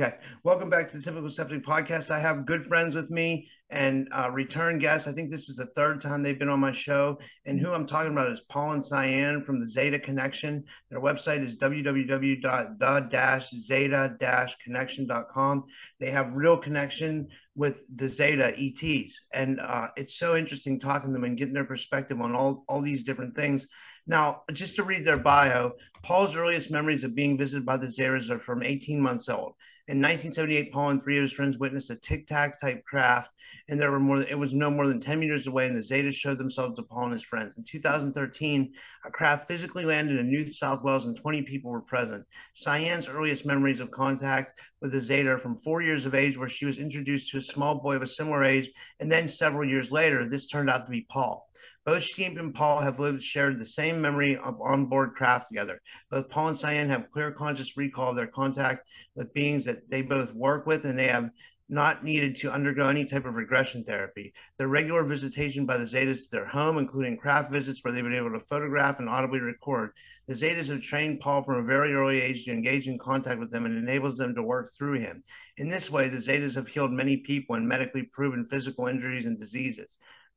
Okay. Welcome back to the Typical Skeptic Podcast. I have good friends with me and uh, return guests. I think this is the third time they've been on my show. And who I'm talking about is Paul and Cyan from the Zeta Connection. Their website is www.the-zeta-connection.com. They have real connection with the Zeta ETs. And uh, it's so interesting talking to them and getting their perspective on all, all these different things. Now, just to read their bio, Paul's earliest memories of being visited by the Zetas are from 18 months old. In 1978, Paul and three of his friends witnessed a tic tac type craft, and there were more. It was no more than 10 meters away, and the Zetas showed themselves to Paul and his friends. In 2013, a craft physically landed in New South Wales, and 20 people were present. Cyan's earliest memories of contact with the Zeta are from four years of age, where she was introduced to a small boy of a similar age, and then several years later, this turned out to be Paul. Both Cyan and Paul have lived shared the same memory of onboard craft together. Both Paul and Cyan have clear conscious recall of their contact with beings that they both work with, and they have not needed to undergo any type of regression therapy. Their regular visitation by the Zetas to their home, including craft visits where they've been able to photograph and audibly record. The Zetas have trained Paul from a very early age to engage in contact with them and enables them to work through him. In this way, the Zetas have healed many people in medically proven physical injuries and diseases.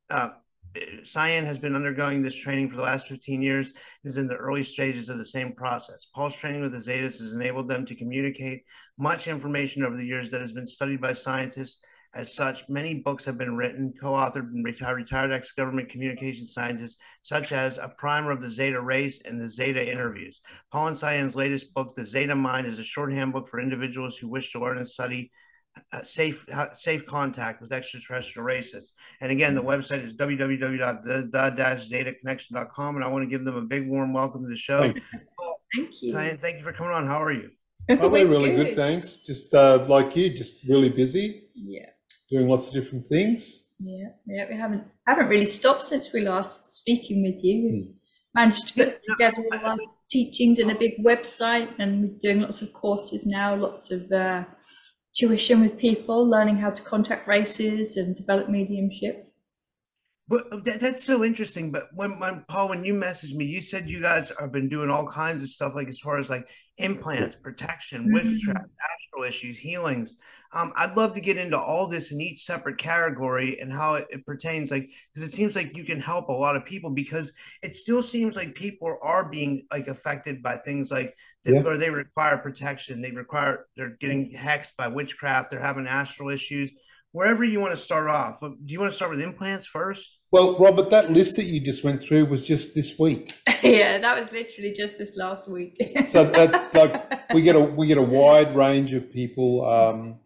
Uh, Cyan has been undergoing this training for the last 15 years and is in the early stages of the same process. Paul's training with the Zetas has enabled them to communicate much information over the years that has been studied by scientists. As such, many books have been written, co-authored by retired, retired ex-government communication scientists, such as A Primer of the Zeta Race and the Zeta Interviews. Paul and Cyan's latest book, The Zeta Mind, is a shorthand book for individuals who wish to learn and study uh, safe uh, safe contact with extraterrestrial races. And again, the website is www.the-zetaconnection.com. And I want to give them a big warm welcome to the show. Thank you. thank you. Cyan, thank you for coming on. How are you? Oh, we're really good. good, thanks. Just uh, like you, just really busy. Yeah. Doing lots of different things. Yeah, yeah. We haven't haven't really stopped since we last speaking with you. We hmm. managed to put together all our teachings in a big website, and we're doing lots of courses now. Lots of uh, tuition with people, learning how to contact races and develop mediumship. But uh, that, that's so interesting. But when, when Paul, when you messaged me, you said you guys have been doing all kinds of stuff, like as far as like implants, protection, mm-hmm. witchcraft, astral issues, healings. Um, I'd love to get into all this in each separate category and how it, it pertains, like because it seems like you can help a lot of people because it still seems like people are being like affected by things like they, yeah. or they require protection, they require they're getting hexed by witchcraft, they're having astral issues wherever you want to start off. Do you want to start with implants first? Well, Robert, that list that you just went through was just this week. yeah, that was literally just this last week. so that, like we get a we get a wide range of people. Um,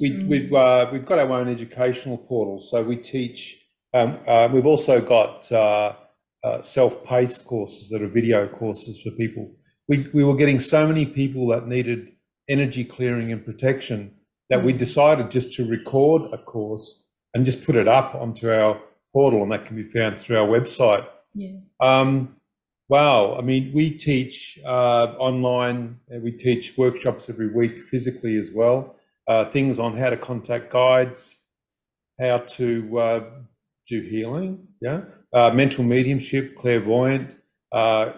we, mm. We've uh, we've got our own educational portal, so we teach. Um, uh, we've also got uh, uh self-paced courses that are video courses for people. We we were getting so many people that needed energy clearing and protection that we mm. decided just to record a course and just put it up onto our portal, and that can be found through our website. Yeah. Um, wow. I mean, we teach uh, online. We teach workshops every week physically as well. Uh, things on how to contact guides, how to uh, do healing, yeah, uh, mental mediumship, clairvoyant, uh,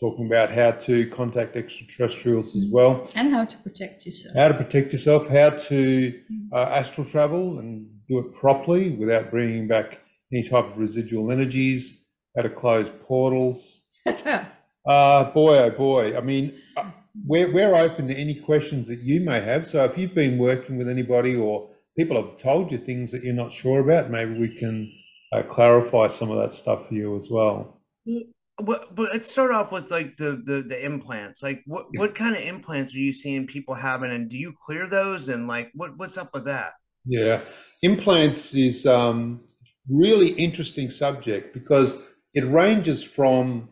talking about how to contact extraterrestrials as well. And how to protect yourself. How to protect yourself, how to uh, astral travel and do it properly without bringing back any type of residual energies, how to close portals. uh, boy, oh boy. I mean, uh, we're, we're open to any questions that you may have. So if you've been working with anybody or people have told you things that you're not sure about, maybe we can uh, clarify some of that stuff for you as well. But, but let's start off with like the, the the implants. Like what what kind of implants are you seeing people having, and do you clear those? And like what what's up with that? Yeah, implants is um, really interesting subject because it ranges from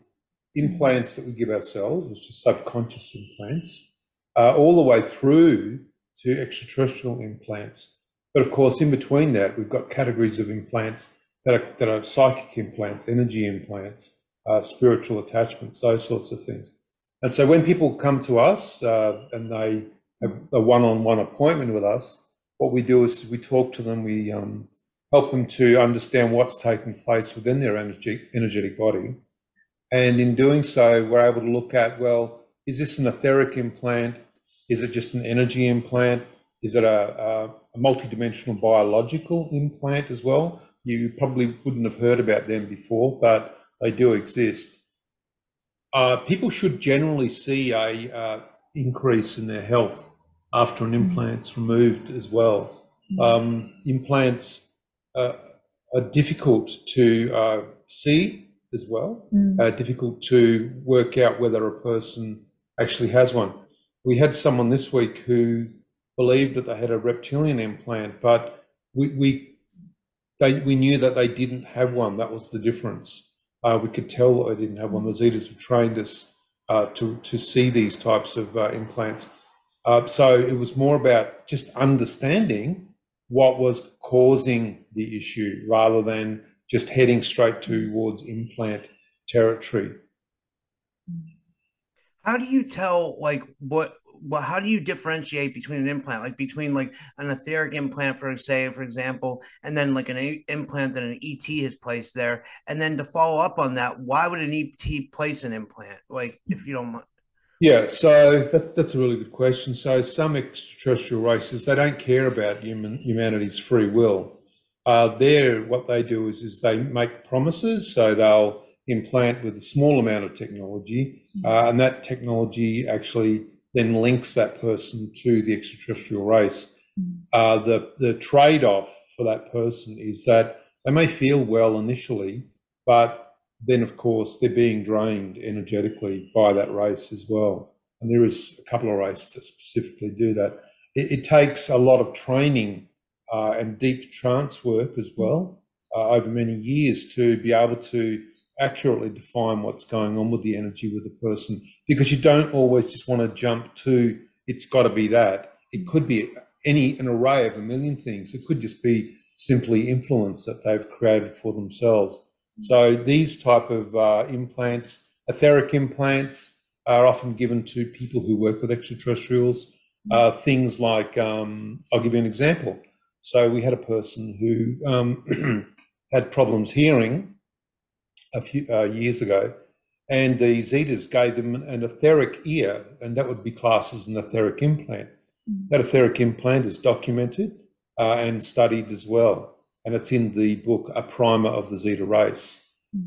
implants that we give ourselves, which is subconscious implants, uh, all the way through to extraterrestrial implants. But of course, in between that, we've got categories of implants that are that are psychic implants, energy implants uh, spiritual attachments, those sorts of things. And so when people come to us uh, and they have a one-on-one appointment with us, what we do is we talk to them, we um, help them to understand what's taking place within their energy, energetic body. And in doing so, we're able to look at, well, is this an etheric implant? Is it just an energy implant? Is it a, a, a multidimensional biological implant as well? You probably wouldn't have heard about them before, but they do exist. Uh, people should generally see a uh, increase in their health after an implant's removed as well. Um, implants uh, are difficult to uh, see as well, Mm. uh, difficult to work out whether a person actually has one. We had someone this week who believed that they had a reptilian implant, but we we they, we knew that they didn't have one. That was the difference. Uh, we could tell that they didn't have one. The Zetas have trained us uh, to to see these types of uh, implants. Uh, so it was more about just understanding what was causing the issue rather than just heading straight towards implant territory. How do you tell like what well how do you differentiate between an implant like between like an etheric implant for say for example and then like an a- implant that an ET has placed there and then to follow up on that why would an ET place an implant like if you don't mind Yeah, so that's, that's a really good question. So some extraterrestrial races they don't care about human humanity's free will. Uh, there, what they do is is they make promises. So they'll implant with a small amount of technology, uh, and that technology actually then links that person to the extraterrestrial race. Uh, the the trade off for that person is that they may feel well initially, but then of course they're being drained energetically by that race as well. And there is a couple of races that specifically do that. It, it takes a lot of training uh, and deep trance work as well uh, over many years to be able to accurately define what's going on with the energy with the person because you don't always just want to jump to it's got to be that. It could be any an array of a million things. It could just be simply influence that they've created for themselves. So these type of uh, implants, etheric implants, are often given to people who work with extraterrestrials. Uh, things like, um, I'll give you an example. So we had a person who um, had problems hearing a few uh, years ago, and the Zetas gave them an etheric ear, and that would be classed as an etheric implant. That etheric implant is documented uh, and studied as well, and it's in the book A Primer of the Zeta Race.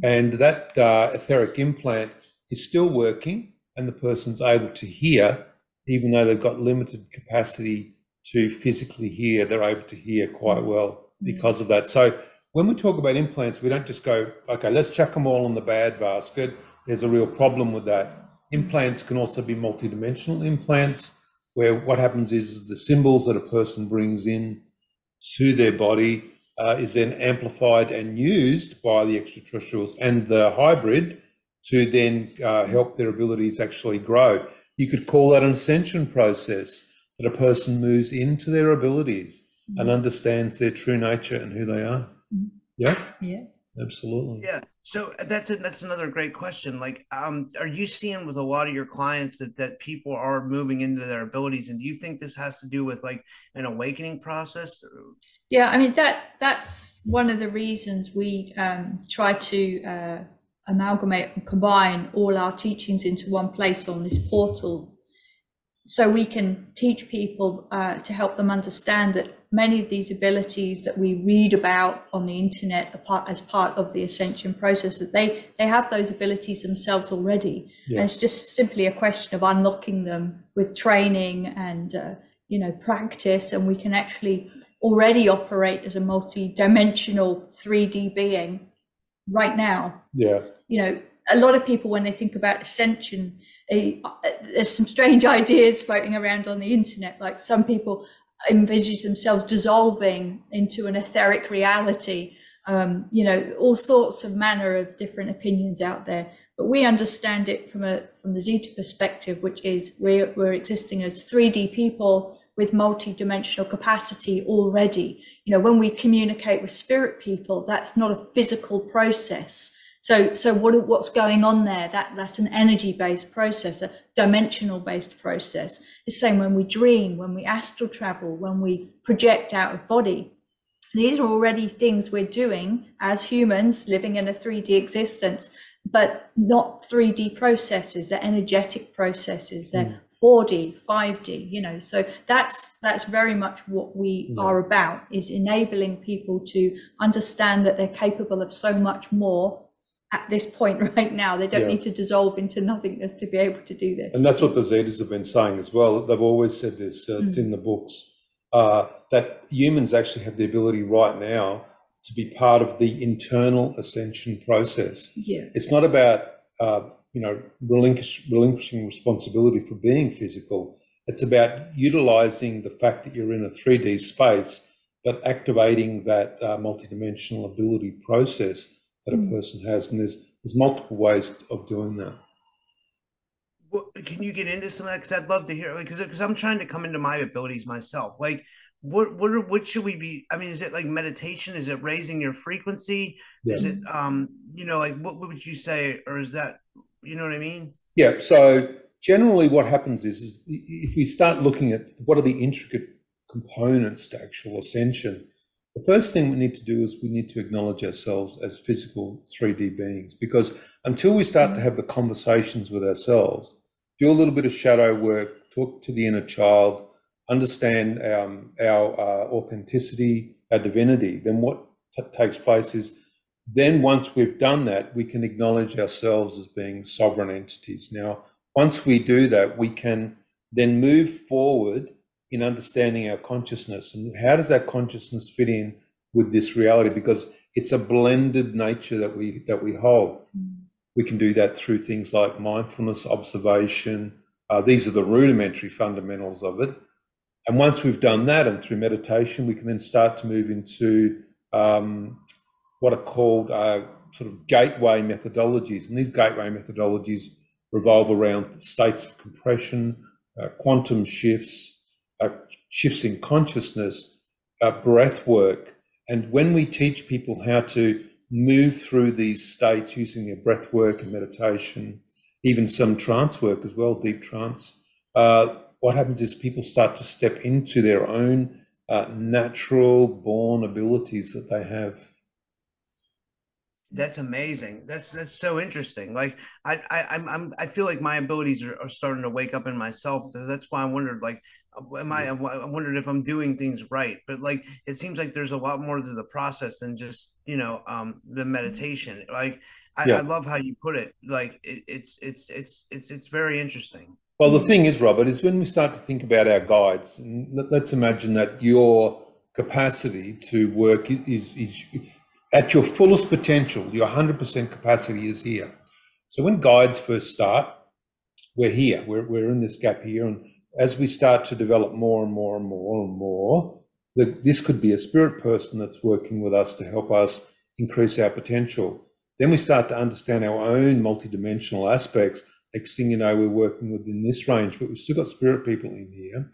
And that uh, etheric implant is still working, and the person's able to hear, even though they've got limited capacity to physically hear, they're able to hear quite well because of that. So when we talk about implants, we don't just go, okay, let's chuck them all in the bad basket. There's a real problem with that. Implants can also be multidimensional implants, where what happens is the symbols that a person brings in to their body uh, is then amplified and used by the extraterrestrials and the hybrid to then uh, help their abilities actually grow. You could call that an ascension process that a person moves into their abilities and understands their true nature and who they are. Yeah, Yeah. absolutely. yeah so that's a, that's another great question like um are you seeing with a lot of your clients that that people are moving into their abilities and do you think this has to do with like an awakening process Yeah, I mean that that's one of the reasons we um, try to uh, amalgamate and combine all our teachings into one place on this portal, so we can teach people uh, to help them understand that many of these abilities that we read about on the internet as part of the ascension process that they they have those abilities themselves already, Yeah. and it's just simply a question of unlocking them with training and uh, you know practice, and we can actually already operate as a multi-dimensional 3D being right now. Yeah, You know, a lot of people when they think about ascension, they, uh, there's some strange ideas floating around on the internet. Like some people envisage themselves dissolving into an etheric reality. Um, you know, all sorts of manner of different opinions out there. But we understand it from a from the Zeta perspective, which is we're we're existing as 3D people with multi-dimensional capacity already. You know, when we communicate with spirit people, that's not a physical process. So, so what what's going on there? That that's an energy-based process, a dimensional-based process. The same when we dream, when we astral travel, when we project out of body. These are already things we're doing as humans living in a 3D existence, but not 3D processes. They're energetic processes. They're hmm. 4D, 5D, you know. So that's that's very much what we yeah. are about is enabling people to understand that they're capable of so much more at this point right now. They don't yeah. need to dissolve into nothingness to be able to do this. And that's what the Zetas have been saying as well. They've always said this, uh, mm. it's in the books, uh, that humans actually have the ability right now to be part of the internal ascension process. Yeah. It's not about uh, you know, relinquish, relinquishing responsibility for being physical. It's about utilizing the fact that you're in a 3D space, but activating that uh, multidimensional ability process that a person has. And there's there's multiple ways of doing that. Well, can you get into some of that? Because I'd love to hear. Because because I'm trying to come into my abilities myself. Like, what what are, what should we be? I mean, is it like meditation? Is it raising your frequency? Yeah. Is it um you know like what, what would you say? Or is that you know what I mean? Yeah. So generally, what happens is, is if we start looking at what are the intricate components to actual ascension, the first thing we need to do is we need to acknowledge ourselves as physical 3D beings because until we start to have the conversations with ourselves, do a little bit of shadow work, talk to the inner child, understand um, our uh, authenticity, our divinity, then what t- takes place is then, once we've done that, we can acknowledge ourselves as being sovereign entities. Now, once we do that, we can then move forward in understanding our consciousness and how does that consciousness fit in with this reality because it's a blended nature that we that we hold mm. we can do that through things like mindfulness observation uh, these are the rudimentary fundamentals of it and once we've done that and through meditation we can then start to move into um, what are called uh, sort of gateway methodologies. And these gateway methodologies revolve around states of compression, uh, quantum shifts, uh, shifts in consciousness, uh, breath work. And when we teach people how to move through these states using their breath work and meditation, even some trance work as well, deep trance, uh, what happens is people start to step into their own uh, natural born abilities that they have that's amazing. That's that's so interesting. Like I I I'm, I'm I feel like my abilities are, are starting to wake up in myself. So that's why I wondered like am I I wondered if I'm doing things right. But like it seems like there's a lot more to the process than just you know um the meditation. Like I, yeah. I love how you put it. Like it, it's it's it's it's it's very interesting. Well, the thing is, Robert, is when we start to think about our guides, and let's imagine that your capacity to work is is at your fullest potential, your 100% capacity is here. So when guides first start, we're here, we're, we're in this gap here. And as we start to develop more and more and more and more, the, this could be a spirit person that's working with us to help us increase our potential. Then we start to understand our own multidimensional aspects. Next thing you know, we're working within this range, but we've still got spirit people in here.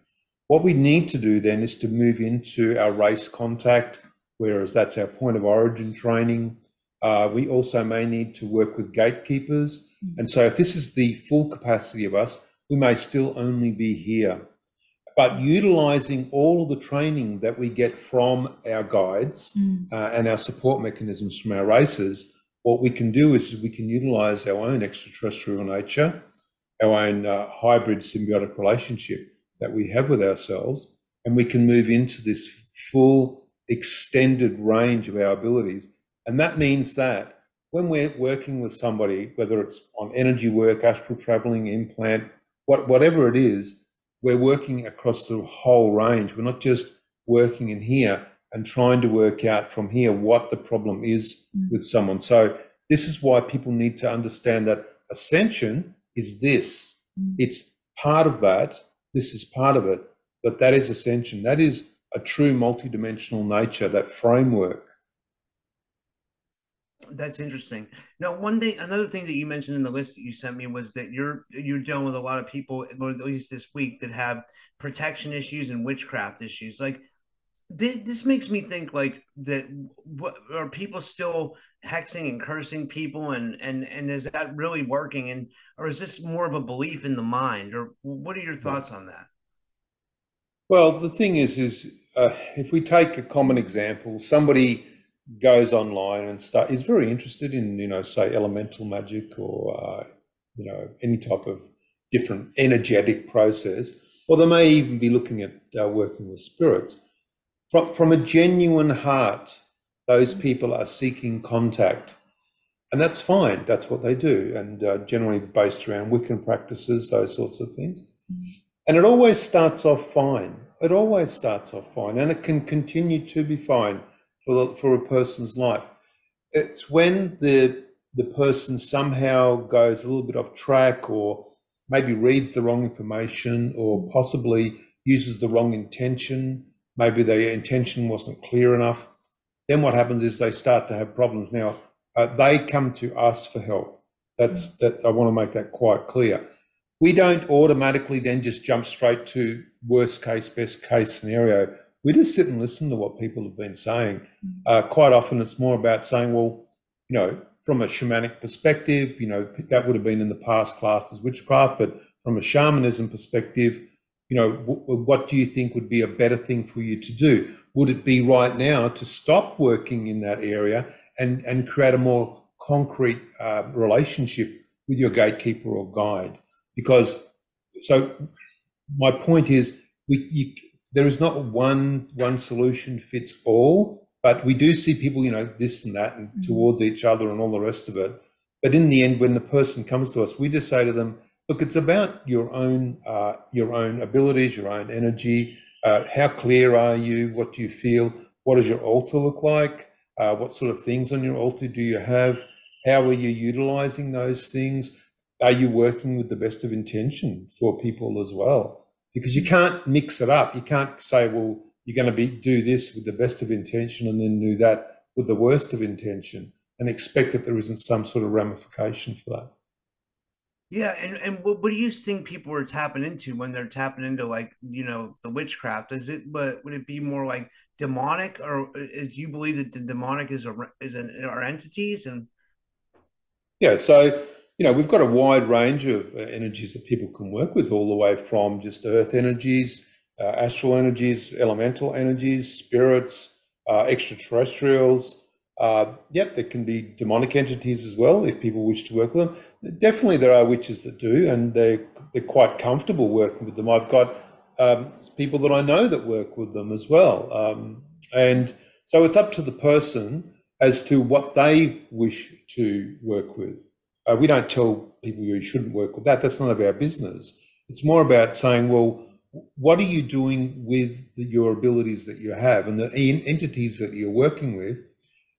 What we need to do then is to move into our race contact, whereas that's our point of origin training. Uh, we also may need to work with gatekeepers. Mm-hmm. And so, if this is the full capacity of us, we may still only be here. But utilizing all of the training that we get from our guides mm. uh, and our support mechanisms from our races, what we can do is we can utilize our own extraterrestrial nature, our own uh, hybrid symbiotic relationship that we have with ourselves, and we can move into this full extended range of our abilities. And that means that when we're working with somebody, whether it's on energy work, astral traveling, implant, what, whatever it is, we're working across the whole range. We're not just working in here and trying to work out from here what the problem is mm. with someone. So, this is why people need to understand that ascension is this. Mm. It's part of that. This is part of it. But that is ascension. That is a true multidimensional nature, that framework. That's interesting. Now, one thing, another thing that you mentioned in the list that you sent me was that you're you're dealing with a lot of people, at least this week, that have protection issues and witchcraft issues. Like, this makes me think like that. What are people still hexing and cursing people, and and and is that really working? And or is this more of a belief in the mind? Or what are your thoughts on that? Well, the thing is, is uh, if we take a common example, somebody goes online and start is very interested in, you know, say elemental magic or uh, you know any type of different energetic process, or they may even be looking at uh, working with spirits. From, from a genuine heart, those people are seeking contact. And that's fine, that's what they do, and uh, generally based around Wiccan practices, those sorts of things. And it always starts off fine. It always starts off fine, and it can continue to be fine for, the, for a person's life. It's when the the person somehow goes a little bit off track or maybe reads the wrong information or possibly uses the wrong intention. Maybe their intention wasn't clear enough. Then what happens is they start to have problems. Now uh, they come to us for help. That's that i want to make that quite clear we don't automatically then just jump straight to worst case best case scenario we just sit and listen to what people have been saying uh, quite often it's more about saying well you know from a shamanic perspective, you know, that would have been in the past classed as witchcraft, but from a shamanism perspective, you know, w- what do you think would be a better thing for you to do? Would it be right now to stop working in that area and, and create a more concrete uh, relationship with your gatekeeper or guide? Because, so my point is, we, you, there is not one one solution fits all but we do see people, you know, this and that and mm-hmm. towards each other and all the rest of it. But in the end, when the person comes to us, we just say to them, look, it's about your own, uh, your own abilities, your own energy. Uh, how clear are you? What do you feel? What does your altar look like? Uh, what sort of things on your altar do you have? How are you utilizing those things? Are you working with the best of intention for people as well? Because you can't mix it up. You can't say, well, you're going to be do this with the best of intention and then do that with the worst of intention and expect that there isn't some sort of ramification for that. Yeah, and, and what, what do you think people are tapping into when they're tapping into like you know the witchcraft? Is it but would it be more like demonic, or uh, is you believe that the demonic is a is an are entities and? Yeah, so you know we've got a wide range of uh, energies that people can work with, all the way from just earth energies uh, astral energies, elemental energies, spirits, uh, extraterrestrials. Uh, yep, there can be demonic entities as well if people wish to work with them. Definitely, there are witches that do, and they they're quite comfortable working with them. I've got um, people that I know that work with them as well, um, and so it's up to the person as to what they wish to work with. Uh, we don't tell people you shouldn't work with that. That's none of our business. It's more about saying, well, what are you doing with the, your abilities that you have and the entities that you're working with?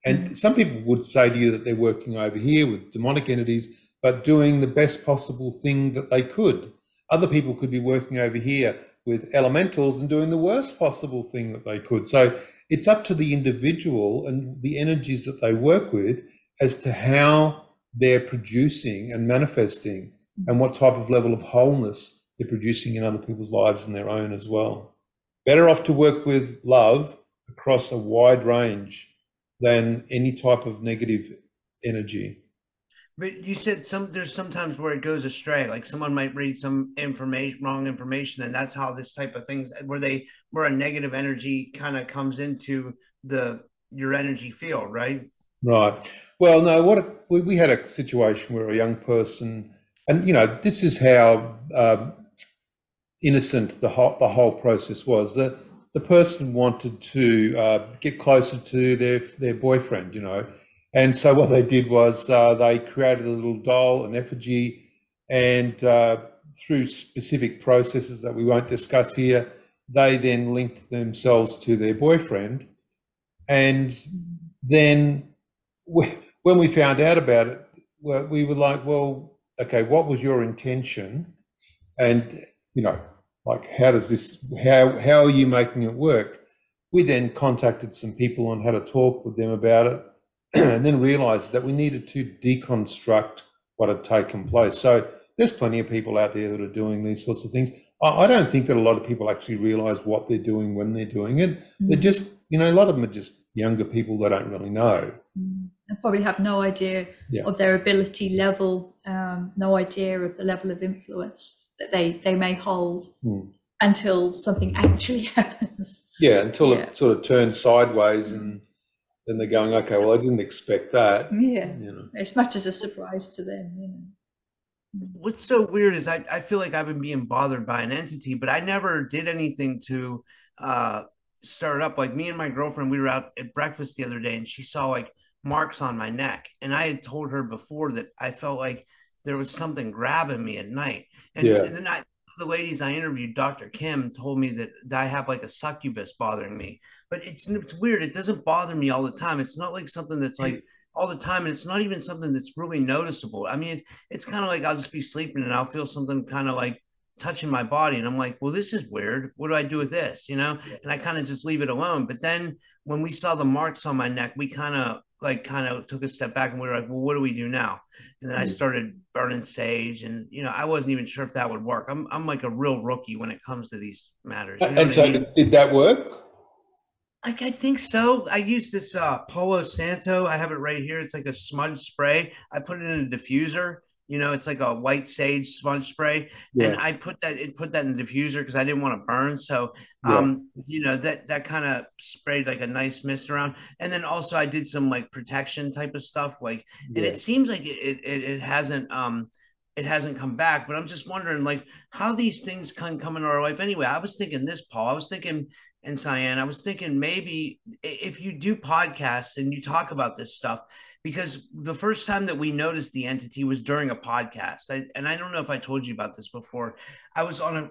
And mm-hmm. some people would say to you that they're working over here with demonic entities, but doing the best possible thing that they could. Other people could be working over here with elementals and doing the worst possible thing that they could. So it's up to the individual and the energies that they work with as to how they're producing and manifesting and what type of level of wholeness they're producing in other people's lives and their own as well. Better off to work with love across a wide range than any type of negative energy. But you said some there's sometimes where it goes astray. Like someone might read some information, wrong information, and that's how this type of things where they where a negative energy kind of comes into the your energy field, right? Right. Well, no. What we, we had a situation where a young person, and you know, this is how um, innocent the whole, the whole process was. that the person wanted to uh, get closer to their their boyfriend, you know, and so what they did was uh, they created a little doll, an effigy, and uh, through specific processes that we won't discuss here, they then linked themselves to their boyfriend, and then we, when we found out about it, we were like, well, okay, what was your intention? And you know, like how does this, how, how are you making it work? We then contacted some people on how to talk with them about it and then realized that we needed to deconstruct what had taken place. So there's plenty of people out there that are doing these sorts of things. I don't think that a lot of people actually realize what they're doing when they're doing it. Mm. They're just, you know, a lot of them are just younger people that don't really know. Mm. And probably have no idea yeah. of their ability level, um, no idea of the level of influence that they they may hold hmm. until something actually happens. Yeah, until yeah. it sort of turns sideways and then they're going, okay, well, I didn't expect that. Yeah, you know. as much as a surprise to them, you know. What's so weird is I, I feel like I've been being bothered by an entity, but I never did anything to uh, start up. Like me and my girlfriend, we were out at breakfast the other day and she saw like marks on my neck. And I had told her before that I felt like there was something grabbing me at night. And, Yeah. and then I, the ladies I interviewed, Dr. Kim, told me that, that I have like a succubus bothering me. But it's it's weird. It doesn't bother me all the time. It's not like something that's like all the time, and it's not even something that's really noticeable. I mean, it's, it's kind of like I'll just be sleeping and I'll feel something kind of like touching my body, and I'm like, well, this is weird. What do I do with this? You know? And I kind of just leave it alone. But then when we saw the marks on my neck, we kind of like kind of took a step back and we were like, well, what do we do now? And then I Mm. started burning sage, and you know, I wasn't even sure if that would work. I'm I'm like a real rookie when it comes to these matters. You know and so, I mean? did that work? I, I think so. I use this uh, Palo Santo. I have it right here. It's like a smudge spray. I put it in a diffuser. You know, it's like a white sage smudge spray, and I put that it put that in the diffuser because I didn't want to burn. So, Yeah. um, you know that that kind of sprayed like a nice mist around. And then also I did some like protection type of stuff. Like, and it seems like it it, it hasn't um it hasn't come back. But I'm just wondering like how these things can come into our life anyway. I was thinking this, Paul. I was thinking and Cyan, I was thinking maybe if you do podcasts and you talk about this stuff, because the first time that we noticed the entity was during a podcast. I, and I don't know if I told you about this before. I was on a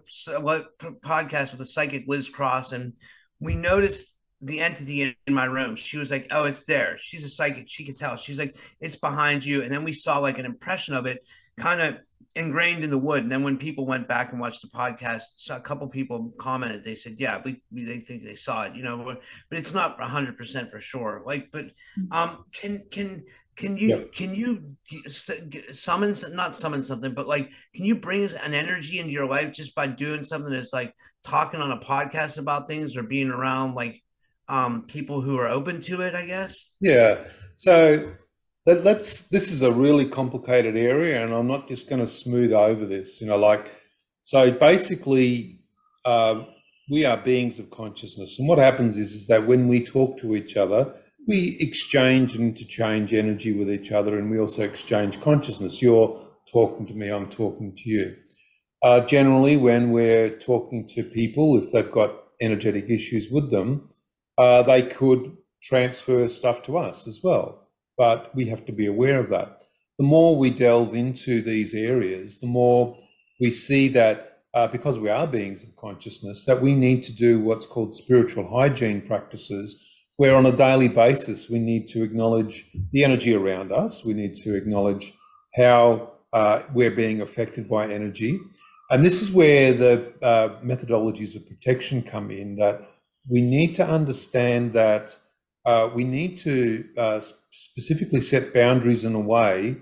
podcast with a psychic Liz Cross, and we noticed the entity in, in my room. She was like, "Oh, it's there." She's a psychic. She could tell. She's like, "It's behind you." And then we saw like an impression of it, kind of ingrained in the wood. And then when people went back and watched the podcast, so a couple people commented. They said, "Yeah, we, we they think they saw it," you know, but, but it's not hundred percent for sure. Like, but um, can can can you Yeah. can you summon not summon something, but like, can you bring an energy into your life just by doing something that's like talking on a podcast about things or being around like um people who are open to it? I guess. Yeah. So let, let's. This is a really complicated area, and I'm not just going to smooth over this. You know, like so. Basically, uh, we are beings of consciousness, and what happens is, is that when we talk to each other, we exchange and interchange energy with each other, and we also exchange consciousness. You're talking to me. I'm talking to you. Uh, generally, when we're talking to people, if they've got energetic issues with them, uh, they could transfer stuff to us as well. But we have to be aware of that. The more we delve into these areas, the more we see that uh, because we are beings of consciousness, that we need to do what's called spiritual hygiene practices, where on a daily basis we need to acknowledge the energy around us, we need to acknowledge how uh, we're being affected by energy. And this is where the uh, methodologies of protection come in, that we need to understand that uh, we need to uh, specifically set boundaries in a way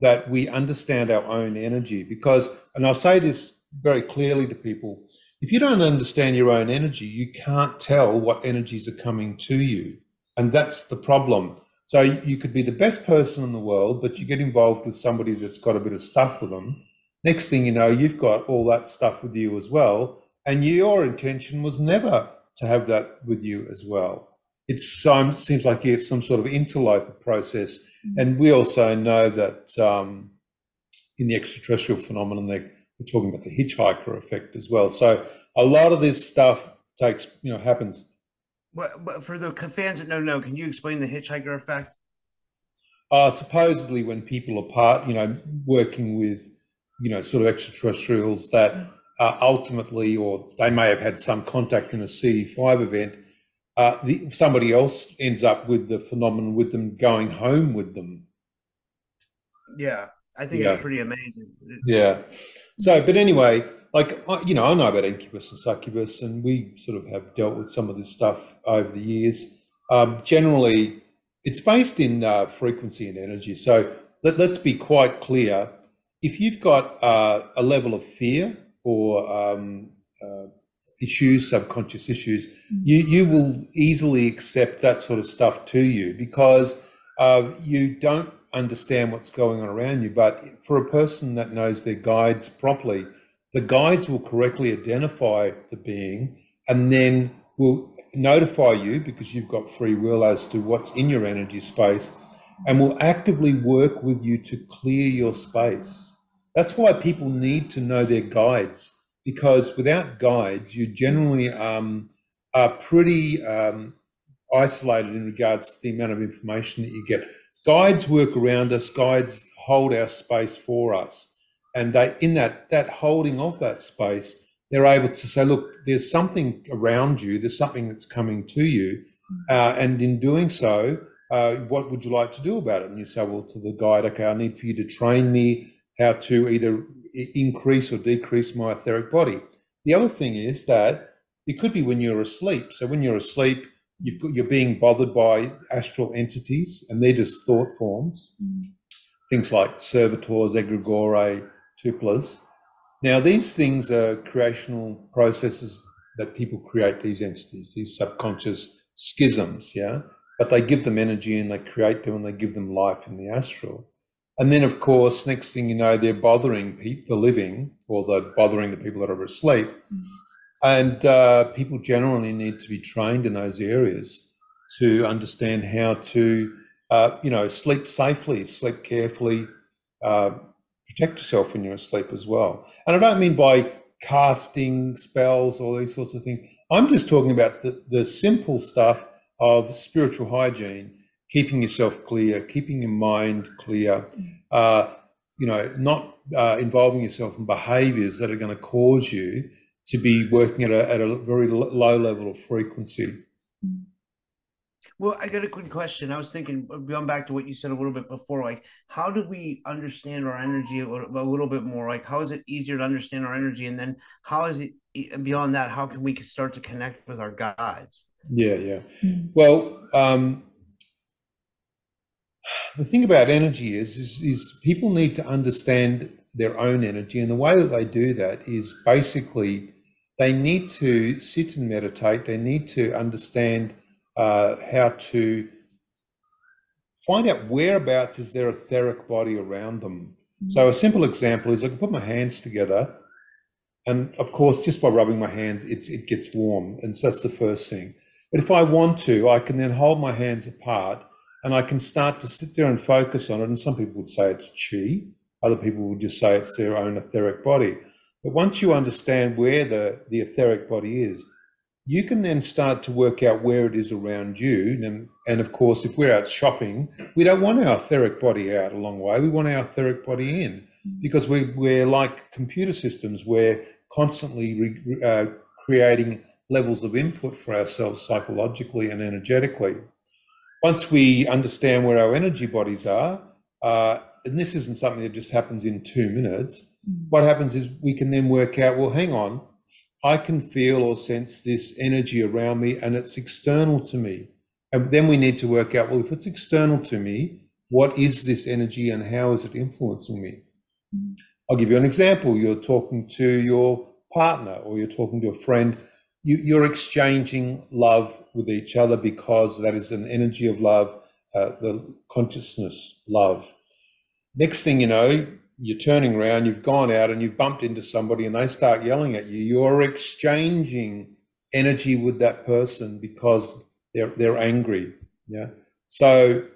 that we understand our own energy. Because, and I'll say this very clearly to people if you don't understand your own energy, you can't tell what energies are coming to you. And that's the problem. So you could be the best person in the world, but you get involved with somebody that's got a bit of stuff with them. Next thing you know, you've got all that stuff with you as well. And your intention was never to have that with you as well. It seems like it's some sort of interloper process. And we also know that um, in the extraterrestrial phenomenon, they, they're talking about the hitchhiker effect as well. So a lot of this stuff takes, you know, happens. What, but for the fans that don't know, can you explain the hitchhiker effect? Uh, supposedly, when people are part, you know, working with, you know, sort of extraterrestrials that uh, ultimately, or they may have had some contact in a CE5 event, uh, the, somebody else ends up with the phenomenon with them going home with them. Yeah, I think Yeah. it's pretty amazing. Yeah. So, but anyway, like, I- you know, I know about incubus and succubus, and we sort of have dealt with some of this stuff over the years. Um, generally, it's based in uh, frequency and energy. So let, let's be quite clear. If you've got uh, a level of fear or um, issues, subconscious issues, you, you will easily accept that sort of stuff to you because uh, you don't understand what's going on around you. But for a person that knows their guides properly, the guides will correctly identify the being and then will notify you because you've got free will as to what's in your energy space and will actively work with you to clear your space. That's why people need to know their guides because without guides, you generally um, are pretty um, isolated in regards to the amount of information that you get. Guides work around us. Guides hold our space for us, and they in that that holding of that space, they're able to say, "Look, there's something around you. There's something that's coming to you," uh, and in doing so, uh, what would you like to do about it? And you say, "Well, to the guide, okay, I need for you to train me how to either increase or decrease my etheric body." The other thing is that it could be when you're asleep. So when you're asleep, you've got, you're being bothered by astral entities, and they're just thought forms. Mm. Things like servitors, egregore, tulpas. Now, these things are creational processes that people create these entities, these subconscious schisms, yeah? But they give them energy and they create them and they give them life in the astral. And then, of course, next thing you know, they're bothering people, the living, or they're bothering the people that are asleep. Mm. And uh, people generally need to be trained in those areas to understand how to, uh, you know, sleep safely, sleep carefully, uh, protect yourself when you're asleep as well. And I don't mean by casting spells or these sorts of things. I'm just talking about the, the simple stuff of spiritual hygiene, keeping yourself clear, keeping your mind clear, uh, you know, not uh, involving yourself in behaviors that are going to cause you to be working at a, at a very low level of frequency. Well, I got a quick question. I was thinking, uh, going back to what you said a little bit before, like, how do we understand our energy a little, a little bit more? Like, how is it easier to understand our energy? And then how is it beyond that? How can we start to connect with our guides? Yeah, yeah. Mm. Well, um, the thing about energy is, is, is people need to understand their own energy. And the way that they do that is basically they need to sit and meditate. They need to understand uh, how to find out whereabouts is their etheric body around them. Mm-hmm. So a simple example is I can put my hands together, and of course, just by rubbing my hands, it's, it gets warm, and so that's the first thing. But if I want to, I can then hold my hands apart, and I can start to sit there and focus on it. And some people would say it's chi, other people would just say it's their own etheric body. But once you understand where the, the etheric body is, you can then start to work out where it is around you. And, and of course, if we're out shopping, we don't want our etheric body out a long way. We want our etheric body in because we, we're like computer systems. We're constantly re, uh, creating levels of input for ourselves psychologically and energetically. Once we understand where our energy bodies are, uh, and this isn't something that just happens in two minutes, mm. what happens is we can then work out, well, hang on, I can feel or sense this energy around me and it's external to me. And then we need to work out, well, if it's external to me, what is this energy and how is it influencing me? Mm. I'll give you an example. You're talking to your partner or you're talking to a friend. You, are exchanging love with each other because that is an energy of love, uh, the consciousness love. Next thing you know, you're turning around, you've gone out and you've bumped into somebody and they start yelling at you. You're exchanging energy with that person because they're they're angry. Yeah. So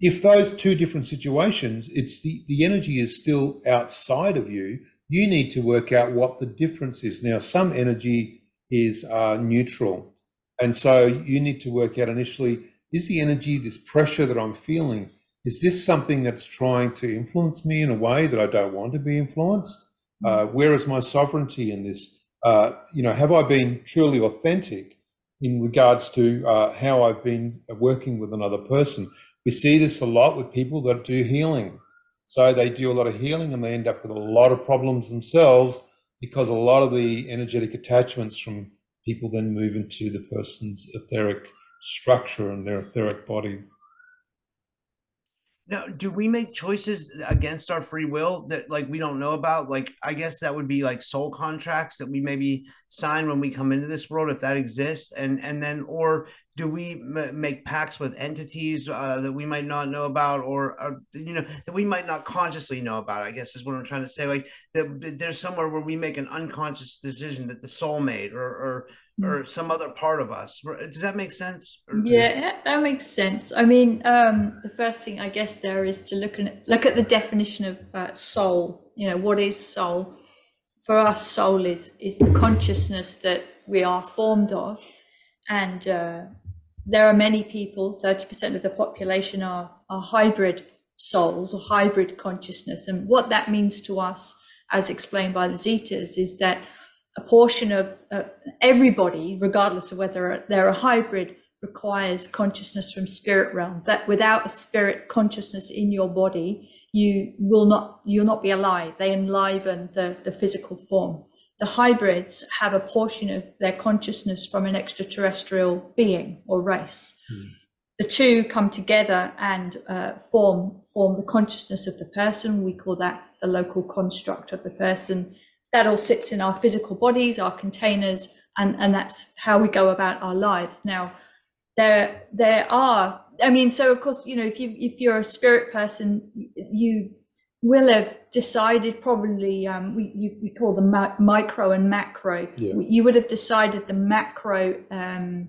if those two different situations, it's the, the energy is still outside of you, you need to work out what the difference is. Now, some energy is uh, neutral. And so you need to work out initially, is the energy, this pressure that I'm feeling, is this something that's trying to influence me in a way that I don't want to be influenced? Mm. Uh, where is my sovereignty in this? Uh, you know, have I been truly authentic in regards to uh, how I've been working with another person? We see this a lot with people that do healing. So they do a lot of healing and they end up with a lot of problems themselves because a lot of the energetic attachments from people then move into the person's etheric structure and their etheric body. Now, do we make choices against our free will that like we don't know about? Like, I guess that would be like soul contracts that we maybe sign when we come into this world, if that exists, and and then or do we m- make pacts with entities uh, that we might not know about, or, or, you know that we might not consciously know about? I guess is what I'm trying to say. Like, that there's somewhere where we make an unconscious decision that the soul made, or or or some other part of us. Does that make sense? Yeah, that makes sense. I mean, um, the first thing I guess there is to look at look at the definition of uh, soul You know, what is soul? For us, soul is is the consciousness that we are formed of, and uh, there are many people. Thirty percent of the population are are hybrid souls or hybrid consciousness, and what that means to us, as explained by the Zetas, is that a portion of uh, everybody, regardless of whether they're a hybrid, requires consciousness from spirit realm. That without a spirit consciousness in your body, you will not you'll not be alive. They enliven the, the physical form. The hybrids have a portion of their consciousness from an extraterrestrial being or race. Mm. The two come together and uh, form form the consciousness of the person. We call that the local construct of the person that all sits in our physical bodies, our containers, and, and that's how we go about our lives. Now, there there are, I mean, so of course, you know, if you if you're a spirit person, you will have decided probably um, we you, we call them micro and macro. Yeah. You would have decided the macro um,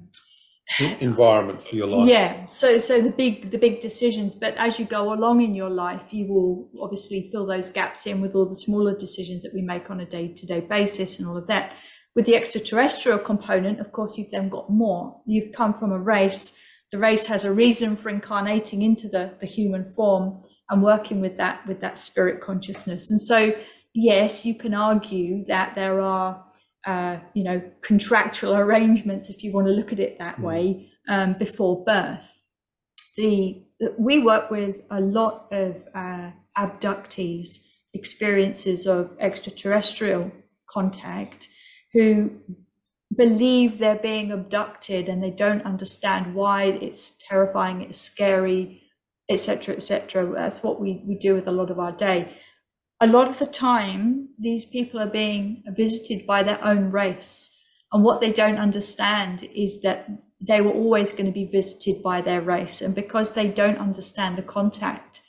environment for your life. Yeah so so the big the big decisions but as you go along in your life you will obviously fill those gaps in with all the smaller decisions that we make on a day-to-day basis and all of that. With the extraterrestrial component of course you've then got more. You've come from a race. The race has a reason for incarnating into the the human form and working with that with that spirit consciousness. And so yes you can argue that there are uh, you know, contractual arrangements, if you want to look at it that hmm. way, um, before birth. The we work with a lot of uh, abductees, experiences of extraterrestrial contact, who believe they're being abducted and they don't understand why it's terrifying, it's scary, etc., etc. That's what we, we do with a lot of our day a lot of the time, these people are being visited by their own race. And what they don't understand is that they were always going to be visited by their race. And because they don't understand the contact,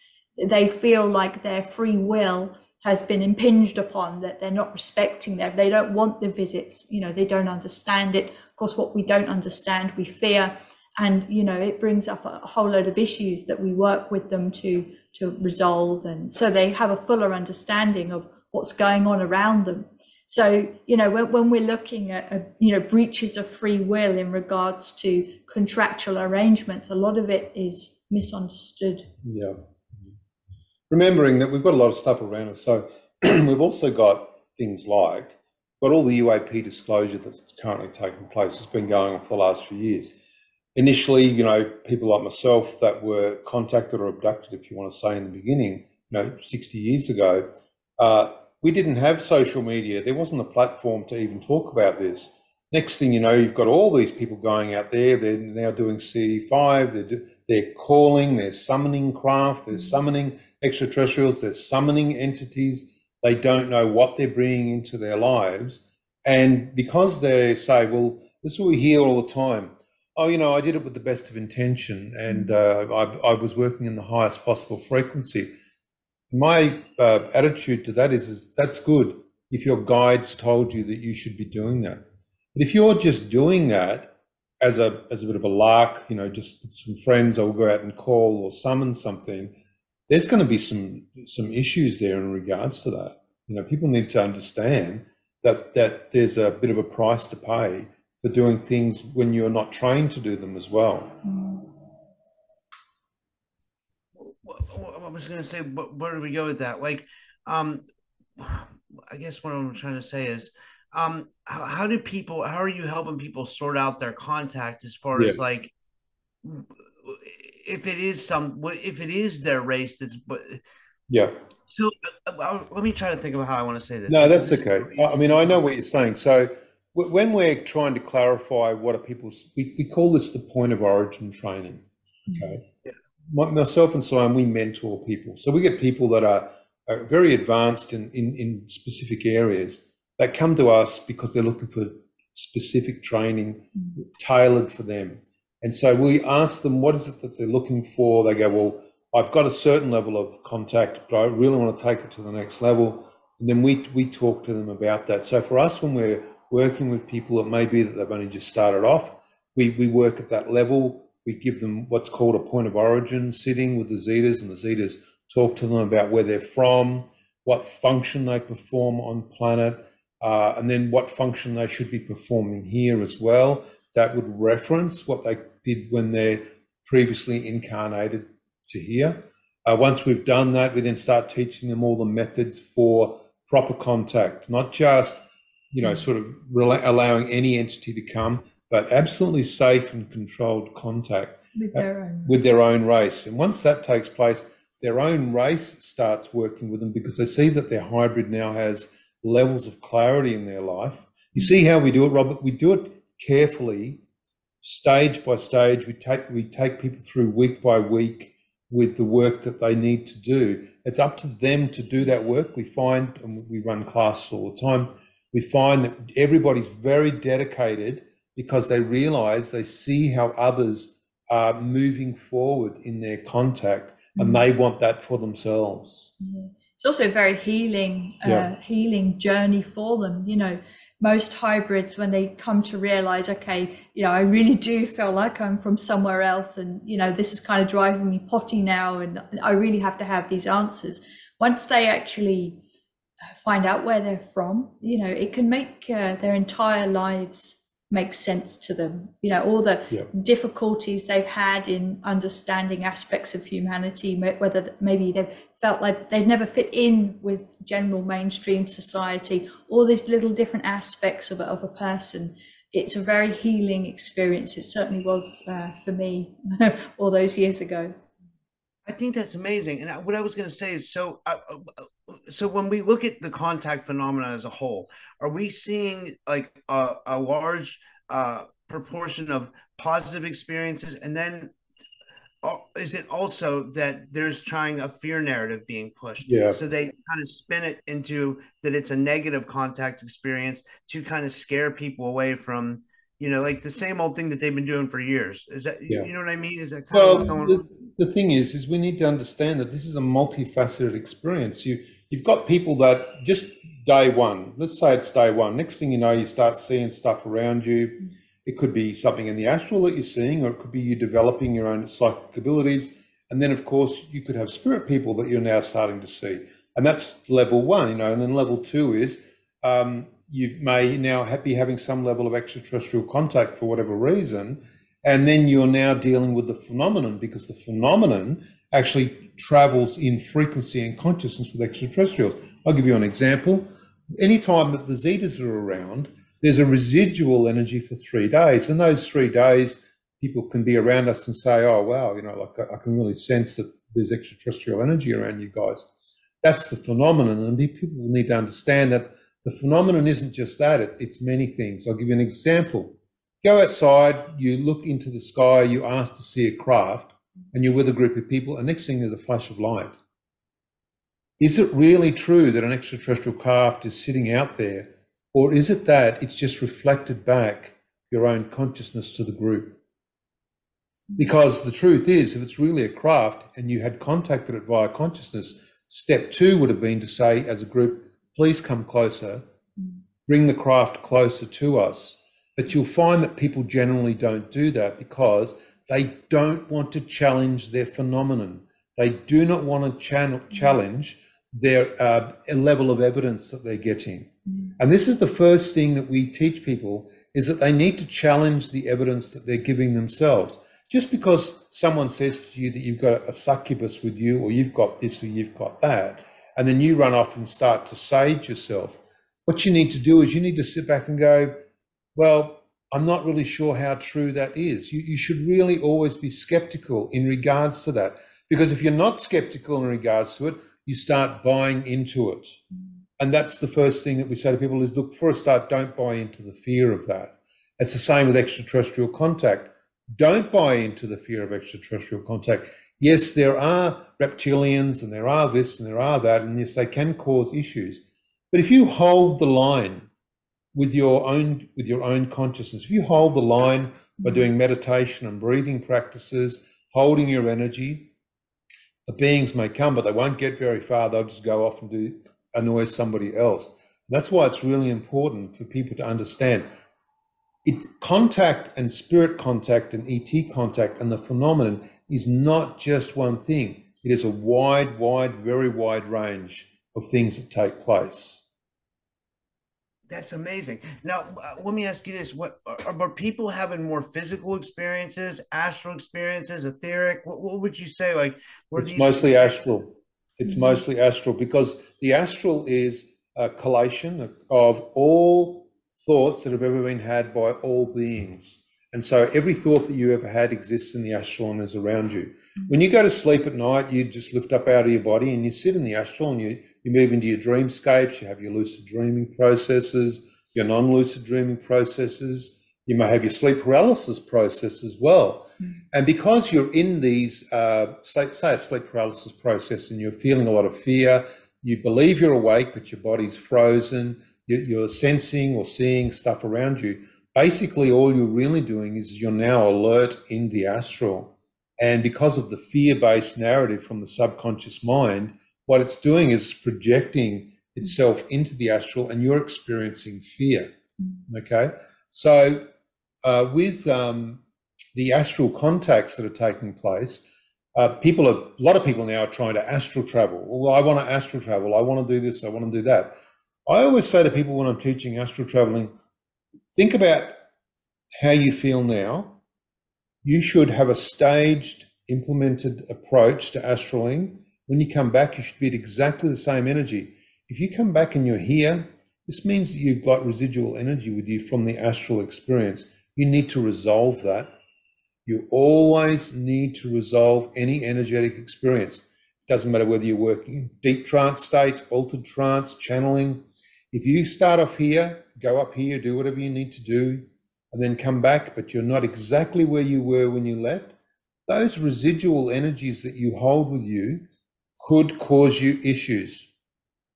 they feel like their free will has been impinged upon, that they're not respecting them. They don't want the visits. You know, they don't understand it. Of course, what we don't understand, we fear. And, you know, it brings up a whole load of issues that we work with them to to resolve and so they have a fuller understanding of what's going on around them. So you know when, when we're looking at uh, you know breaches of free will in regards to contractual arrangements a lot of it is misunderstood. Yeah. Remembering that we've got a lot of stuff around us. So we've also got things like got all the uap disclosure that's currently taking place. It's been going on for the last few years initially, you know, people like myself that were contacted or abducted, if you want to say in the beginning, you know, 60 years ago, uh, we didn't have social media. There wasn't a platform to even talk about this. Next thing you know, you've got all these people going out there. They're now doing CE5. They're, do, they're calling, they're summoning craft, they're summoning extraterrestrials, they're summoning entities. They don't know what they're bringing into their lives. And because they say, well, this is what we hear all the time Oh, you know, I did it with the best of intention, and mm. uh, I, I, was working in the highest possible frequency. My uh, attitude to that is, is that's good if your guides told you that you should be doing that. But if you're just doing that as a as a bit of a lark, you know, just with some friends, I'll go out and call or summon something. There's going to be some some issues there in regards to that. You know, people need to understand that that there's a bit of a price to pay for doing things when you're not trained to do them as well. I was going to say, where do we go with that? Like, um, I guess what I'm trying to say is, um, how, how do people, how are you helping people sort out their contact as far yeah. as like, if it is some, if it is their race that's, but yeah. So uh, uh, let me try to think of how I want to say this. No, that's okay. I mean, I know what you're saying. So when we're trying to clarify what are people's, we, we call this the point of origin training. Okay. Yeah. Myself and Simon, we mentor people. So we get people that are, are very advanced in, in, in specific areas that come to us because they're looking for specific training mm-hmm. tailored for them. And so we ask them, what is it that they're looking for? They go, well, I've got a certain level of contact, but I really want to take it to the next level. And then we, we talk to them about that. So for us, when we're working with people, it may be that they've only just started off. We, we work at that level. We give them what's called a point of origin sitting with the Zetas, and the Zetas talk to them about where they're from, what function they perform on planet, uh, and then what function they should be performing here as well. That would reference what they did when they're previously incarnated to here. Uh, once we've done that, we then start teaching them all the methods for proper contact, not just, you know, mm. sort of allowing any entity to come, but absolutely safe and controlled contact with uh, their own, with their own race. And once that takes place, their own race starts working with them because they see that their hybrid now has levels of clarity in their life. You see how we do it, Robert? We do it carefully, stage by stage. We take we take people through week by week with the work that they need to do. It's up to them to do that work. We find, and we run classes all the time, we find that everybody's very dedicated because they realize they see how others are moving forward in their contact and mm-hmm. they want that for themselves. Yeah. It's also a very healing, uh, yeah. healing journey for them. You know, most hybrids when they come to realize okay you know i really do feel like i'm from somewhere else and you know this is kind of driving me potty now and i really have to have these answers once they actually find out where they're from. You know it can make uh, their entire lives make sense to them. You know all the yeah. difficulties they've had in understanding aspects of humanity whether maybe they've felt like they've never fit in with general mainstream society all these little different aspects of a, of a person. It's a very healing experience. It certainly was uh, for me all those years ago i think that's amazing and what i was going to say is so uh, uh so when we look at the contact phenomena as a whole, are we seeing like a, a large uh, proportion of positive experiences, and then uh, is it also that there's trying a fear narrative being pushed? Yeah. So they kind of spin it into that it's a negative contact experience to kind of scare people away from you know, like the same old thing that they've been doing for years. Is that yeah. you know what I mean? Is that kind well, of what's going the, on? The thing is, is we need to understand that this is a multifaceted experience. You you've got people that just day one, let's say it's day one, next thing you know, you start seeing stuff around you. It could be something in the astral that you're seeing, or it could be you developing your own psychic abilities. And then, of course, you could have spirit people that you're now starting to see. And that's level one, you know. And then level two is um, you may now be having some level of extraterrestrial contact for whatever reason. And then you're now dealing with the phenomenon because the phenomenon actually travels in frequency and consciousness with extraterrestrials. I'll give you an example. Anytime that the zetas are around, there's a residual energy for three days. And those three days, people can be around us and say, oh, wow, you know, like I can really sense that there's extraterrestrial energy around you guys. That's the phenomenon. And people need to understand that the phenomenon isn't just that, it's many things. I'll give you an example. Go outside, you look into the sky, you ask to see a craft and you're with a group of people, and next thing there's a flash of light. Is it really true that an extraterrestrial craft is sitting out there, or is it that it's just reflected back your own consciousness to the group? Because the truth is, if it's really a craft and you had contacted it via consciousness, step two would have been to say, as a group, please come closer, bring the craft closer to us. But you'll find that people generally don't do that because they don't want to challenge their phenomenon. They do not want to channel, challenge their uh, level of evidence that they're getting. Mm. And this is the first thing that we teach people is that they need to challenge the evidence that they're giving themselves. Just because someone says to you that you've got a succubus with you, or you've got this, or you've got that, and then you run off and start to sage yourself, what you need to do is you need to sit back and go, well, I'm not really sure how true that is. You, you should really always be skeptical in regards to that. Because if you're not skeptical in regards to it, you start buying into it. Mm. And that's the first thing that we say to people is look, for a start, don't buy into the fear of that. It's the same with extraterrestrial contact. Don't buy into the fear of extraterrestrial contact. Yes, there are reptilians and there are this and there are that, and yes, they can cause issues. But if you hold the line with your own with your own consciousness. If you hold the line by doing meditation and breathing practices, holding your energy, the beings may come, but they won't get very far. They'll just go off and do annoy somebody else. That's why it's really important for people to understand it contact and spirit contact and ET contact and the phenomenon is not just one thing. It is a wide, wide, very wide range of things that take place. That's amazing. Now, uh, let me ask you this: What are, are, people having more physical experiences, astral experiences, etheric? What, what would you say? Like, it's mostly astral. It's mm-hmm. mostly astral because the astral is a collation of, of all thoughts that have ever been had by all beings. And so every thought that you ever had exists in the astral and is around you. Mm-hmm. When you go to sleep at night, you just lift up out of your body and you sit in the astral and you you move into your dreamscapes, you have your lucid dreaming processes, your non lucid dreaming processes. You may have your sleep paralysis process as well. Mm. And because you're in these, uh, say, say, a sleep paralysis process and you're feeling a lot of fear, you believe you're awake, but your body's frozen, you're sensing or seeing stuff around you. Basically, all you're really doing is you're now alert in the astral. And because of the fear based narrative from the subconscious mind, what it's doing is projecting itself into the astral and you're experiencing fear. Mm-hmm. Okay. So, uh, with um, the astral contacts that are taking place, uh, people are, a lot of people now are trying to astral travel. Well, I want to astral travel. I want to do this. I want to do that. I always say to people when I'm teaching astral traveling, think about how you feel now. You should have a staged, implemented approach to astraling when you come back, you should be at exactly the same energy. If you come back and you're here, this means that you've got residual energy with you from the astral experience. You need to resolve that. You always need to resolve any energetic experience. It doesn't matter whether you're working in deep trance states, altered trance, channeling. If you start off here, go up here, do whatever you need to do, and then come back, but you're not exactly where you were when you left, those residual energies that you hold with you could cause you issues.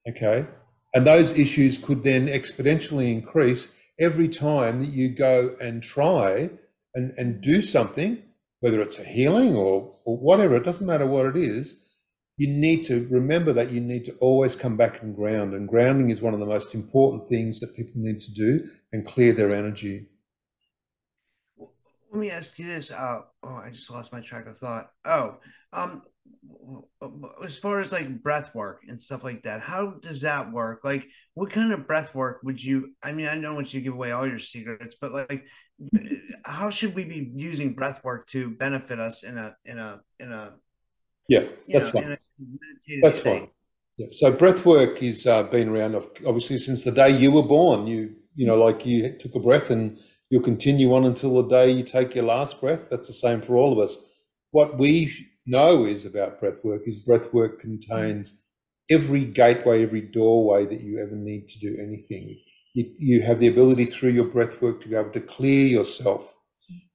Okay. And those issues could then exponentially increase every time that you go and try and, and do something, whether it's a healing or, or whatever, it doesn't matter what it is. You need to remember that you need to always come back and ground. And grounding is one of the most important things that people need to do and clear their energy. Let me ask you this. Uh, oh, I just lost my track of thought. Oh, um, as far as like breath work and stuff like that how does that work like what kind of breath work would you i mean i don't want you to give away all your secrets but like how should we be using breath work to benefit us in a in a in a yeah that's know, fine that's state? fine yeah. so breath work is uh, been around obviously since the day you were born you you know like you took a breath and you'll continue on until the day you take your last breath that's the same for all of us what we know is about breath work is breath work contains every gateway, every doorway that you ever need to do anything. You, you have the ability through your breath work to be able to clear yourself.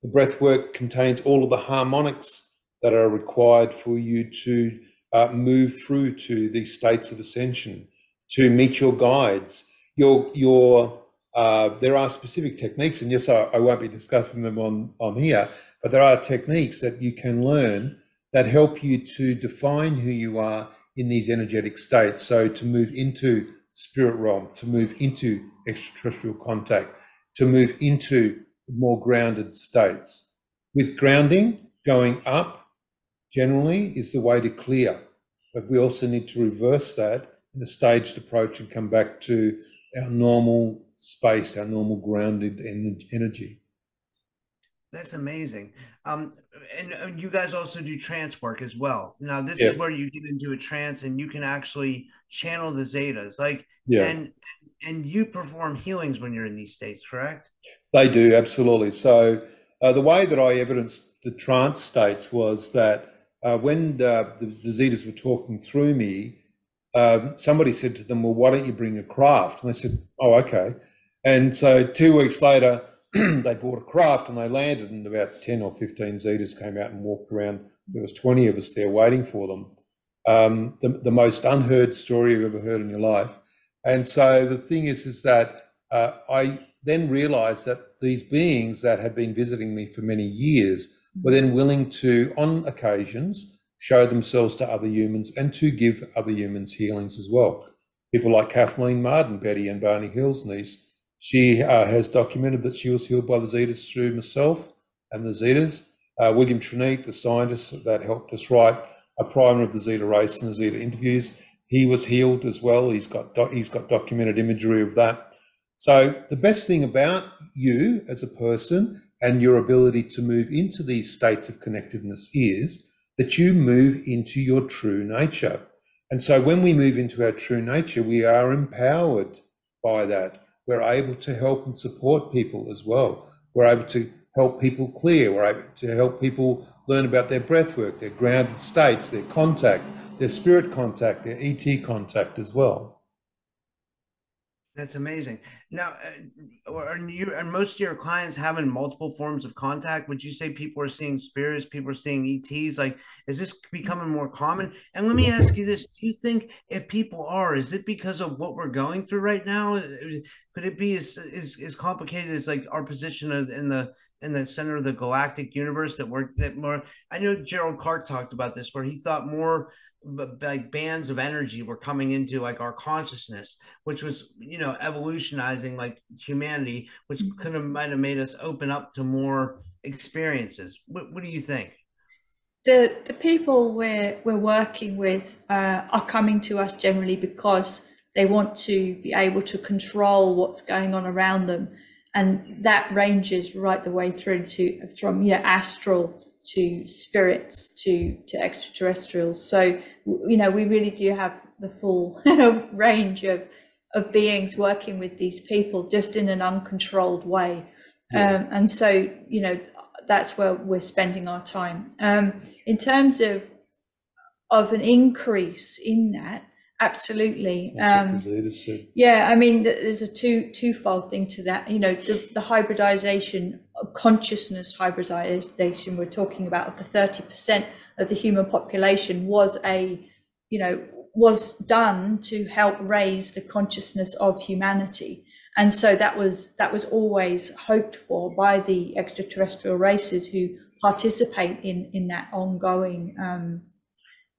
The breath work contains all of the harmonics that are required for you to uh, move through to these states of ascension, to meet your guides. Your your uh, there are specific techniques, and yes, I, I won't be discussing them on on here, but there are techniques that you can learn that help you to define who you are in these energetic states. So to move into spirit realm, to move into extraterrestrial contact, to move into more grounded states. With grounding, going up generally is the way to clear, but we also need to reverse that in a staged approach and come back to our normal space, our normal grounded energy. That's amazing. Um, and, and, you guys also do trance work as well. Now, this yeah. is where you get into a trance and you can actually channel the zetas, like, yeah. and and you perform healings when you're in these states, correct? They do absolutely. So uh, the way that I evidenced the trance states was that uh, when the, the, the zetas were talking through me, um, somebody said to them, "Well, why don't you bring a craft?" And they said, "Oh, okay." And so two weeks later they bought a craft and they landed, and about 10 or 15 Zetas came out and walked around. There was 20 of us there waiting for them. Um, the, the most unheard story you've ever heard in your life. And so the thing is, is that uh, I then realized that these beings that had been visiting me for many years were then willing to, on occasions, show themselves to other humans and to give other humans healings as well. People like Kathleen Marden, Betty and Barney Hill's niece, she uh, has documented that she was healed by the Zetas through myself and the Zetas. Uh, William Treneat, the scientist that helped us write a primer of the Zeta race and the Zeta interviews, he was healed as well. He's got he's got documented imagery of that. So the best thing about you as a person and your ability to move into these states of connectedness is that you move into your true nature. And so when we move into our true nature, we are empowered by that. We're able to help and support people as well. We're able to help people clear. We're able to help people learn about their breath work, their grounded states, their contact, their spirit contact, their ET contact as well. That's amazing. Now, uh, are you and most of your clients having multiple forms of contact? Would you say people are seeing spirits, people are seeing ETs? Like, is this becoming more common? And let me ask you this: Do you think if people are, is it because of what we're going through right now? Uh, could it be as as, as complicated as like our position in the in the center of the galactic universe that we're that more? I know Gerald Clark talked about this, where he thought more like bands of energy were coming into like our consciousness which was you know evolutionizing like humanity which mm-hmm. could have might have made us open up to more experiences what, what do you think the the people we're we're working with uh, are coming to us generally because they want to be able to control what's going on around them and that ranges right the way through to from you know astral to spirits to to extraterrestrials. So you know we really do have the full range of of beings working with these people just in an uncontrolled way. Yeah. um, and so you know that's where we're spending our time. Um, in terms of of an increase in that Absolutely. Um, yeah, I mean, there's a two twofold thing to that. You know, the, the hybridization, consciousness hybridization we're talking about of the 30% of the human population was a, you know, was done to help raise the consciousness of humanity. And so that was that was always hoped for by the extraterrestrial races who participate in in that ongoing um,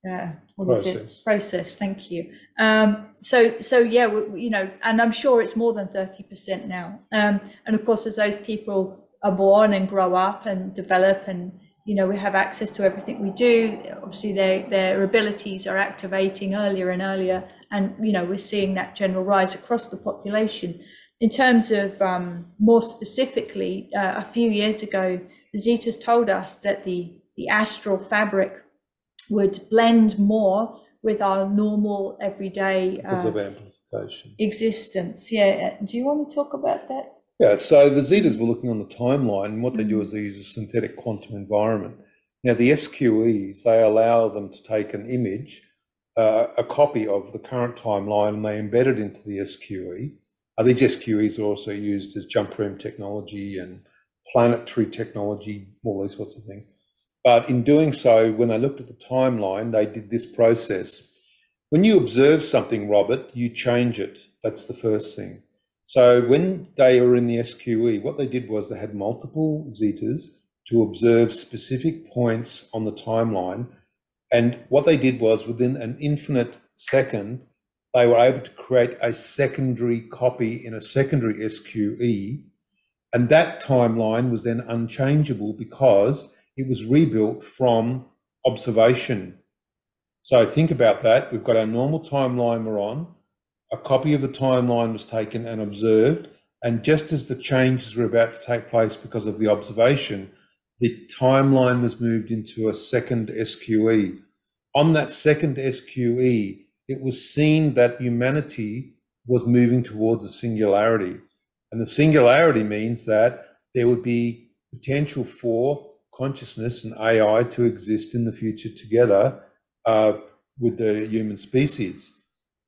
uh, process. process thank you. Um, so so yeah we, you know and i'm sure it's more than 30% now. Um, and of course as those people are born and grow up and develop and you know we have access to everything we do obviously their their abilities are activating earlier and earlier. And you know we're seeing that general rise across the population. In terms of um, more specifically uh, a few years ago the zetas told us that the the astral fabric would blend more with our normal everyday uh, of amplification existence. Yeah. Do you want to talk about that? Yeah. So the Zetas were looking on the timeline, and what they do is they use a synthetic quantum environment. Now the SQEs they allow them to take an image, uh, a copy of the current timeline, and they embed it into the SQE. Uh, these SQEs are also used as jump room technology and planetary technology, all these sorts of things. But in doing so, when they looked at the timeline, they did this process. When you observe something, Robert, you change it. That's the first thing. So when they were in the SQE, what they did was they had multiple zetas to observe specific points on the timeline. And what they did was within an infinite second, they were able to create a secondary copy in a secondary SQE. And that timeline was then unchangeable because it was rebuilt from observation. So think about that. We've got our normal timeline we're on. A copy of the timeline was taken and observed. And just as the changes were about to take place because of the observation, the timeline was moved into a second SQE. On that second SQE, it was seen that humanity was moving towards a singularity. And the singularity means that there would be potential for consciousness and AI to exist in the future together uh, with the human species.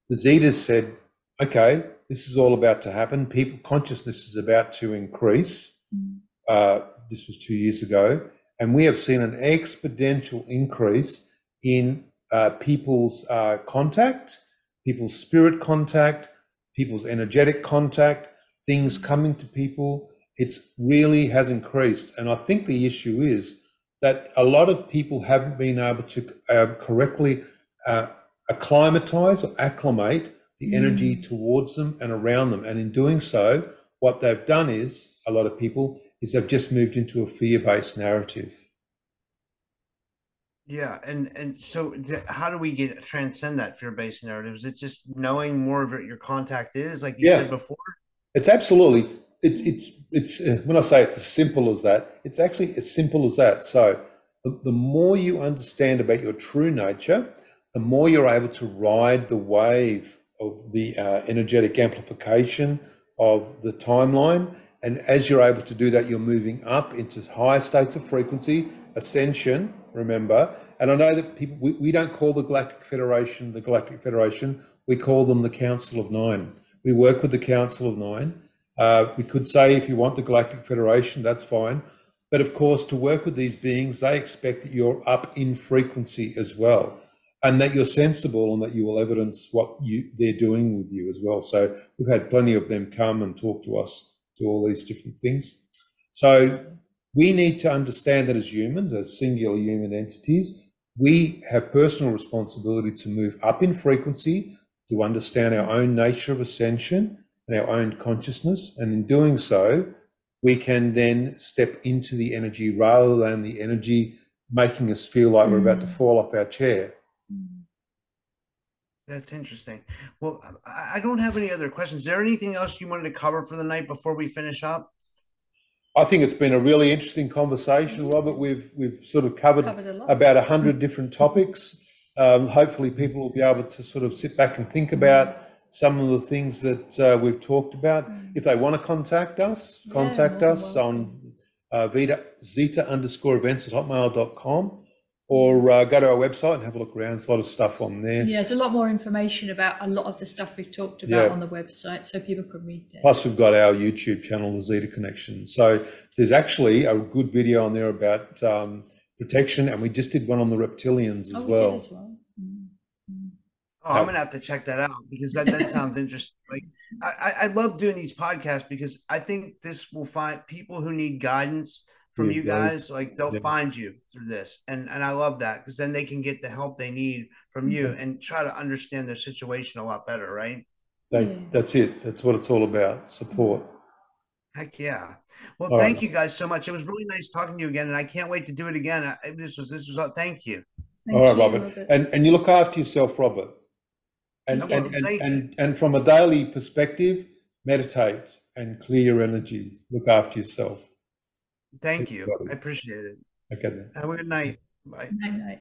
The Zetas said, okay, this is all about to happen. People consciousness is about to increase. Mm. Uh, this was two years ago. And we have seen an exponential increase in uh, people's uh, contact, people's spirit contact, people's energetic contact, things coming to people, it really has increased. And I think the issue is that a lot of people haven't been able to uh, correctly uh, acclimatize or acclimate the mm. energy towards them and around them. And in doing so, what they've done is, a lot of people, is they've just moved into a fear based narrative. Yeah, and and so how do we get transcend that fear-based narrative? Is it just knowing more of what your contact is, like you Yeah. said before? It's absolutely it's it's it's uh, when I say it's as simple as that, it's actually as simple as that. So the, the more you understand about your true nature, the more you're able to ride the wave of the uh, energetic amplification of the timeline. And as you're able to do that, you're moving up into higher states of frequency, ascension, remember. And I know that people, we, we don't call the Galactic Federation the Galactic Federation, we call them the Council of Nine. We work with the Council of Nine. Uh, we could say if you want the Galactic Federation, that's fine. But of course, to work with these beings, they expect that you're up in frequency as well, and that you're sensible and that you will evidence what you they're doing with you as well. So we've had plenty of them come and talk to us to all these different things. So we need to understand that as humans, as singular human entities, we have personal responsibility to move up in frequency, to understand our own nature of ascension and our own consciousness. And in doing so, we can then step into the energy rather than the energy making us feel like we're about to Mm. fall off our chair. That's interesting. Well, I, I don't have any other questions. Is there anything else you wanted to cover for the night before we finish up? I think it's been a really interesting conversation, Robert. We've we've sort of covered Covered a about a hundred different topics. Um, hopefully, people will be able to sort of sit back and think about some of the things that uh, we've talked about. If they want to contact us, contact than us on uh, Vita, zeta underscore events at hotmail.com or uh, go to our website and have a look around. There's a lot of stuff on there. Yeah, there's a lot more information about a lot of the stuff we've talked about Yeah. on the website, so people can read it. Plus, we've got our YouTube channel, the Zeta Connection. So there's actually a good video on there about um, protection, and we just did one on the reptilians as oh, we well. did as well. Oh, I'm gonna have to check that out because that, that sounds interesting. Like I, I I love doing these podcasts because I think this will find people who need guidance from Yeah, you right. guys. Like they'll Yeah. find you through this, and and I love that because then they can get the help they need from you and try to understand their situation a lot better, right? They, That's it. That's what it's all about. Support. Heck yeah! Well, All thank right. you guys so much. It was really nice talking to you again, and I can't wait to do it again. I, this was this was all. Thank you. Thank all right, you, Robert. And and you look after yourself, Robert. And and, and, and and from a daily perspective, meditate and clear your energy. Look after yourself. Thank Thank you, you. I appreciate it. Okay then. Have a good night. Bye. Night, night.